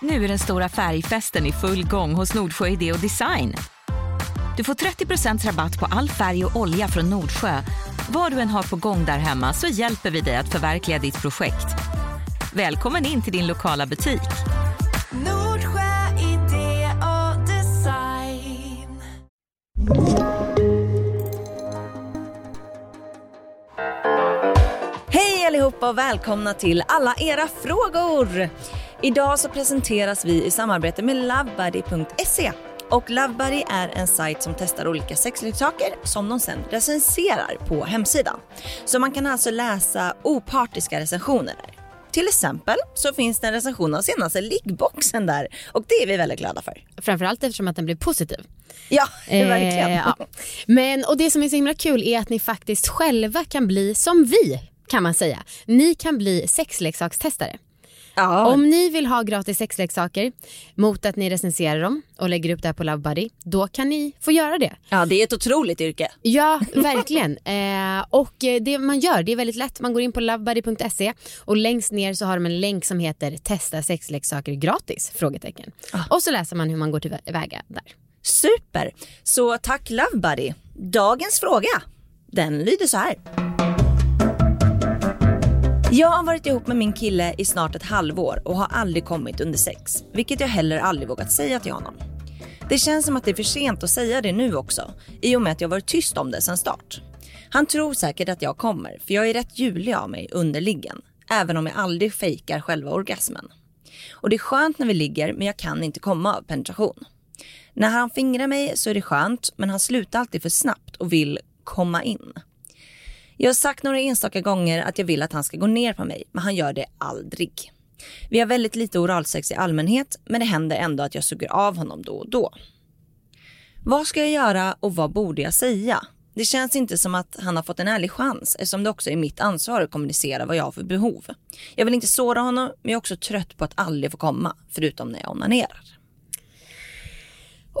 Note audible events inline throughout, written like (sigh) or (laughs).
Nu är den stora färgfesten i full gång hos Nordsjö Idé och Design. Du får 30% rabatt på all färg och olja från Nordsjö. Vad du än har på gång där hemma så hjälper vi dig att förverkliga ditt projekt. Välkommen in till din lokala butik. Nordsjö idé och design. Hej allihopa och välkomna till alla era frågor! Idag så presenteras vi i samarbete med lovebuddy.se. Och Lovebuddy är en sajt som testar olika sexleksaker som de sen recenserar på hemsidan. Så man kan alltså läsa opartiska recensioner där. Till exempel så finns det en recension av senaste liggboxen där och det är vi väldigt glada för. Framförallt eftersom att den blev positiv. Ja, (laughs) verkligen. Eh, ja. Men, och det som är så himla kul är att ni faktiskt själva kan bli som vi kan man säga. Ni kan bli sexleksakstestare. Ja, Om ni vill ha gratis sexleksaker mot att ni recenserar dem och lägger upp det här på Lovebuddy, då kan ni få göra det. ja, det är ett otroligt yrke. Ja, verkligen. (laughs) eh, och eh, det man gör, det är väldigt lätt. Man går in på lovebuddy.se och längst ner så har de en länk som heter testa sexleksaker gratis? Frågetecken. Och så läser man hur man går tillväga där. Super! Så tack Lovebuddy. Dagens fråga, den lyder så här. Jag har varit ihop med min kille i snart ett halvår och har aldrig kommit under sex, vilket jag heller aldrig vågat säga till honom. Det känns som att det är för sent att säga det nu också, i och med att jag varit tyst om det sedan start. Han tror säkert att jag kommer, för jag är rätt julig av mig under liggen, även om jag aldrig fejkar själva orgasmen. Och det är skönt när vi ligger, men jag kan inte komma av penetration. När han fingrar mig så är det skönt, men han slutar alltid för snabbt och vill komma in. Jag har sagt några enstaka gånger att jag vill att han ska gå ner på mig, men han gör det aldrig. Vi har väldigt lite oralsex i allmänhet, men det händer ändå att jag suger av honom då och då. Vad ska jag göra och vad borde jag säga? Det känns inte som att han har fått en ärlig chans eftersom det också är mitt ansvar att kommunicera vad jag har för behov. Jag vill inte såra honom, men jag är också trött på att aldrig få komma, förutom när jag onanerar.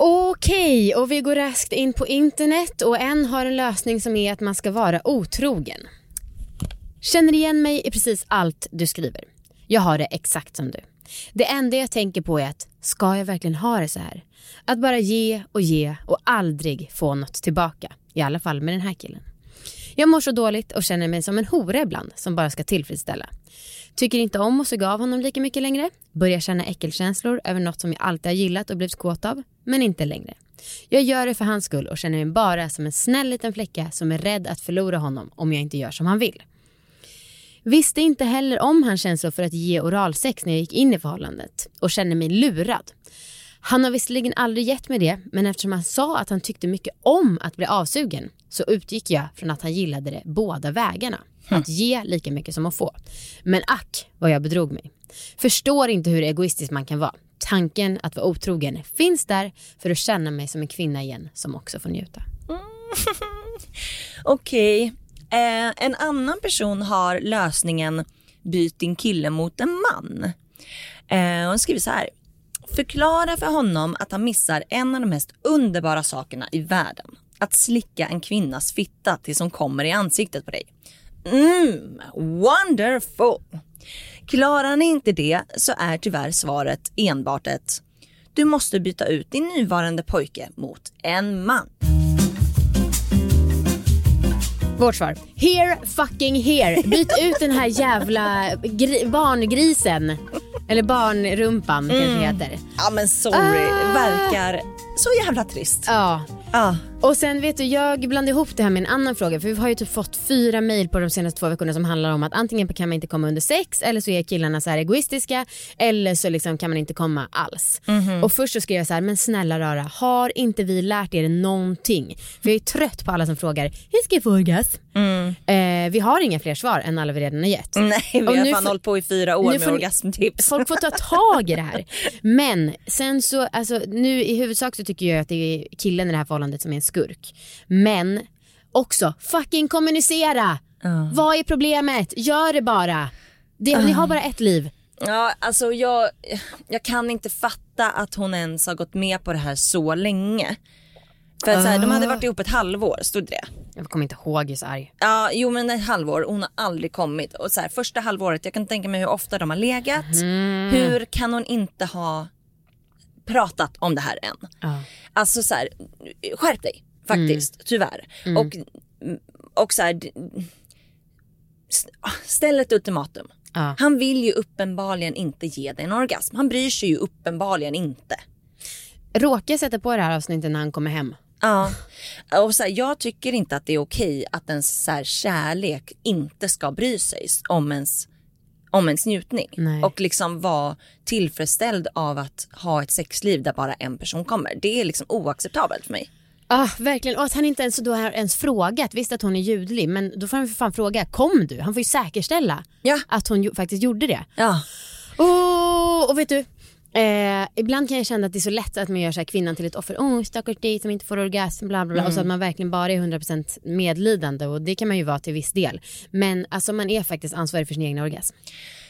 Okej, och vi går raskt in på internet och en har en lösning som är att man ska vara otrogen. Känner igen mig i precis allt du skriver. Jag har det exakt som du. Det enda jag tänker på är att, ska jag verkligen ha det så här? Att bara ge och ge och aldrig få något tillbaka. I alla fall med den här killen. Jag mår så dåligt och känner mig som en hora ibland som bara ska tillfredsställa. Tycker inte om att suga av honom lika mycket längre. Börjar känna äckelkänslor över något som jag alltid har gillat och blivit kåt av, men inte längre. Jag gör det för hans skull och känner mig bara som en snäll liten flicka som är rädd att förlora honom om jag inte gör som han vill. Visste inte heller om hans känslor för att ge oralsex när jag gick in i förhållandet och kände mig lurad. Han har visserligen aldrig gett mig det, men eftersom han sa att han tyckte mycket om att bli avsugen så utgick jag från att han gillade det båda vägarna. Att ge lika mycket som att få. Men ack vad jag bedrog mig. Förstår inte hur egoistisk man kan vara. Tanken att vara otrogen finns där för att känna mig som en kvinna igen som också får njuta. (laughs) Okej. Eh, en annan person har lösningen byt din kille mot en man. Eh, hon skriver så här. Förklara för honom att han missar en av de mest underbara sakerna i världen. Att slicka en kvinnas fitta tills hon kommer i ansiktet på dig. Mm, wonderful! Klarar ni inte det så är tyvärr svaret enbart ett du måste byta ut din nuvarande pojke mot en man. Vårt svar. Here fucking here. Byt ut den här jävla barngrisen. Eller barnrumpan kanske det heter. Ja men sorry, Ah. verkar så jävla trist. Ja. Ja. Och sen vet du, jag blandade ihop det här med en annan fråga för vi har ju typ fått fyra mejl på de senaste två veckorna som handlar om att antingen kan man inte komma under sex eller så är killarna så här egoistiska eller så liksom kan man inte komma alls. Och först så skrev jag så här, men snälla rara, har inte vi lärt er någonting? För jag är trött på alla som frågar, hur ska jag få orgasm? Eh, vi har inga fler svar än alla vi redan har gett. Nej, vi Och har nu fan hållit på i fyra år med får orgasmtips. Folk får ta tag i det här. (laughs) Men sen så, alltså nu i huvudsak så tycker jag att det är killen i det här förhållandet som är en skurk. Men också, fucking kommunicera! Vad är problemet? Gör det bara. Det, Ni har bara ett liv. Ja, alltså jag, jag kan inte fatta att hon ens har gått med på det här så länge. För att så här, de hade varit ihop ett halvår, stod det Jag kommer inte ihåg, jag är så arg. Ja, jo men ett halvår, hon har aldrig kommit. Och så här, första halvåret, jag kan tänka mig hur ofta de har legat. Hur kan hon inte ha pratat om det här än? Ja. Alltså så här, skärp dig faktiskt, tyvärr. Och, och så här, ställ ett ultimatum. Ja. Han vill ju uppenbarligen inte ge dig en orgasm. Han bryr sig ju uppenbarligen inte. Råkar jag sätta på det här avsnittet när han kommer hem? Ja, (laughs) och så här, jag tycker inte att det är okej att ens så här, kärlek inte ska bry sig om ens, om ens njutning. Nej. Och liksom vara tillfredsställd av att ha ett sexliv där bara en person kommer. Det är liksom oacceptabelt för mig. Ah, verkligen. Och att han inte ens då har ens frågat. Visst att hon är ljudlig, men då får han för fan fråga. Kom du? Han får ju säkerställa Ja. att hon faktiskt gjorde det. Ja. Oh, och vet du, eh, ibland kan jag känna att det är så lätt att man gör så kvinnan till ett offer. Oh, stackars dig som inte får orgasm, bla bla bla. Och så att man verkligen bara är 100% medlidande och det kan man ju vara till viss del. Men alltså man är faktiskt ansvarig för sin egen orgasm.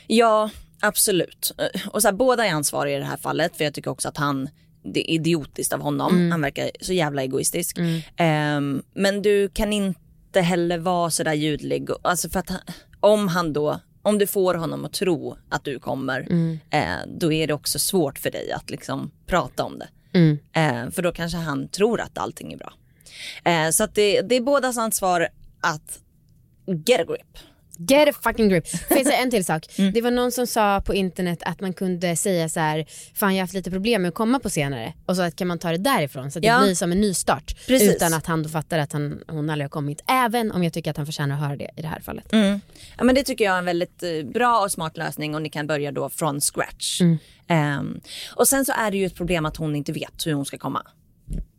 Ja, absolut. Och så här, båda är ansvariga i det här fallet för jag tycker också att han det är idiotiskt av honom. Han verkar så jävla egoistisk. Ehm, men du kan inte heller vara sådär ljudlig. Alltså för att han, om han då, om du får honom att tro att du kommer, eh, då är det också svårt för dig att liksom prata om det. Eh, för då kanske han tror att allting är bra. Eh, så det, det är bådas ansvar att get a grip. Get a fucking grip. Får jag säga en till sak? Det var någon som sa på internet att man kunde säga så här, fan jag har haft lite problem med att komma på senare. Och så att kan man ta det därifrån så att det Ja. blir som en nystart. Precis. Utan att han då fattar att han, hon aldrig har kommit. Även om jag tycker att han förtjänar att höra det i det här fallet. Ja, men det tycker jag är en väldigt eh, bra och smart lösning och ni kan börja då från scratch. Ehm, och sen så är det ju ett problem att hon inte vet hur hon ska komma.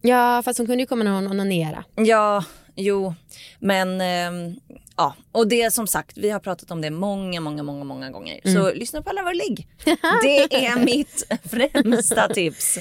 Ja fast hon kunde ju komma när hon onanerade. Ja, jo, men ehm, ja. Och det som sagt, vi har pratat om det många, många, många, många gånger. Så lyssna på alla våra ligg. (laughs) Det är mitt (laughs) främsta tips.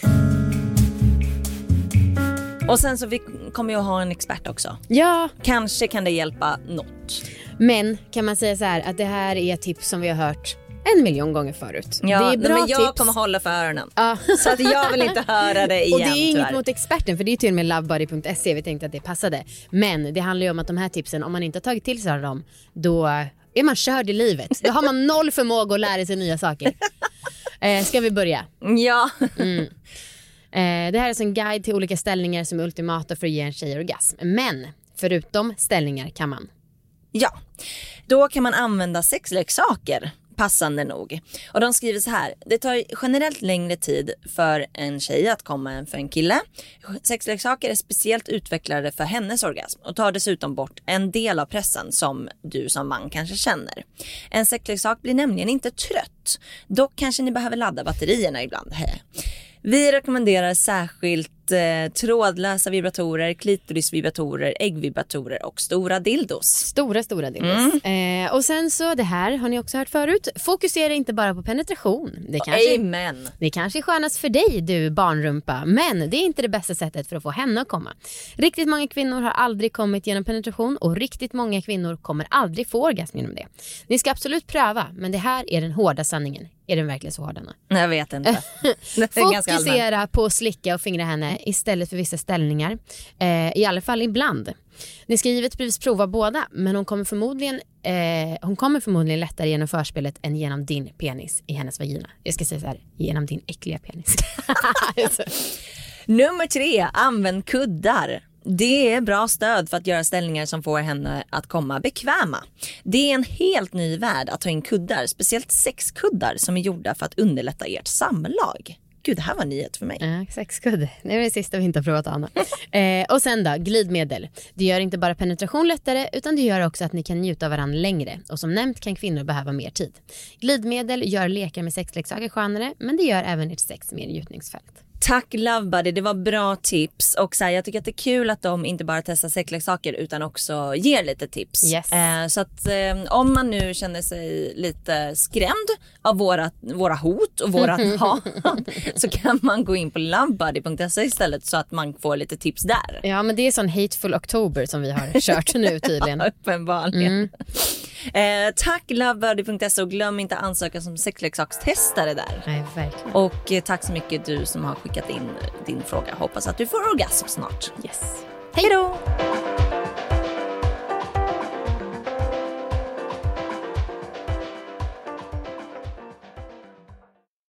Och sen så vi kommer ju ha en expert också. Ja Kanske kan det hjälpa något. men kan man säga så här att det här är tips som vi har hört en miljon gånger förut. Ja, det är bra men jag tips. kommer hålla för öronen. Ja. (laughs) Så att jag vill inte höra det igen (laughs) Och det är inget tyvärr. mot experten för det är till och med lovebody.se, vi tänkte att det passade. Men det handlar ju om att de här tipsen, om man inte har tagit till sig av dem, då är man körd i livet. Då har man (laughs) noll förmåga att lära sig nya saker. Eh, ska vi börja? Ja. Eh, det här är alltså en guide till olika ställningar som är ultimata för att ge en tjej orgasm. Men förutom ställningar kan man. ja, då kan man använda sexleksaker passande nog. Och de skriver så här, det tar generellt längre tid för en tjej att komma än för en kille. Sexleksaker är speciellt utvecklade för hennes orgasm och tar dessutom bort en del av pressen som du som man kanske känner. En sexleksak blir nämligen inte trött. Dock kanske ni behöver ladda batterierna ibland. Vi rekommenderar särskilt eh, trådlösa vibratorer, klitorisvibratorer, äggvibratorer och stora dildos. Stora, stora dildos. Eh, och sen så, det här har ni också hört förut. Fokusera inte bara på penetration. Det kanske, Amen. det kanske är skönast för dig, du barnrumpa. Men det är inte det bästa sättet för att få henne att komma. Riktigt många kvinnor har aldrig kommit genom penetration och riktigt många kvinnor kommer aldrig få orgasm genom det. Ni ska absolut pröva, men det här är den hårda sanningen. Är den verkligen så hård, Anna? Jag vet inte. (laughs) Fokusera på att slicka och fingra henne istället för vissa ställningar. Eh, I alla fall ibland. Ni ska givetvis prova båda men hon kommer förmodligen, eh, hon kommer förmodligen lättare genom förspelet än genom din penis i hennes vagina. Jag ska säga så här, genom din äckliga penis. (laughs) (laughs) Nummer tre, använd kuddar. Det är bra stöd för att göra ställningar som får henne att komma bekväma. Det är en helt ny värld att ta in kuddar, speciellt sexkuddar som är gjorda för att underlätta ert samlag. Gud, det här var en nyhet för mig. Ja, sexkudde. Det är det sista vi inte har provat Anna. (laughs) Eh, och sen då, glidmedel. Det gör inte bara penetration lättare utan det gör också att ni kan njuta av varandra längre. Och som nämnt kan kvinnor behöva mer tid. Glidmedel gör lekar med sexleksaker skönare men det gör även ert sex mer njutningsfällt. Tack Lovebuddy, det var bra tips. Och så här, jag tycker att det är kul att de inte bara testar sexleksaker utan också ger lite tips. Yes. Eh, så att eh, om man nu känner sig lite skrämd av våra, våra hot och vårat (laughs) hat så kan man gå in på lovebuddy.se istället så att man får lite tips där. Ja men det är sån hateful oktober som vi har kört nu tydligen. (laughs) Uppenbarligen. Eh, tack lovebuddy.se och glöm inte att ansöka som sexleksakstestare där. Nej verkligen. Och eh, tack så mycket du som har skickat in din fråga. Hoppas att du får orgasm snart. Yes. Hej då!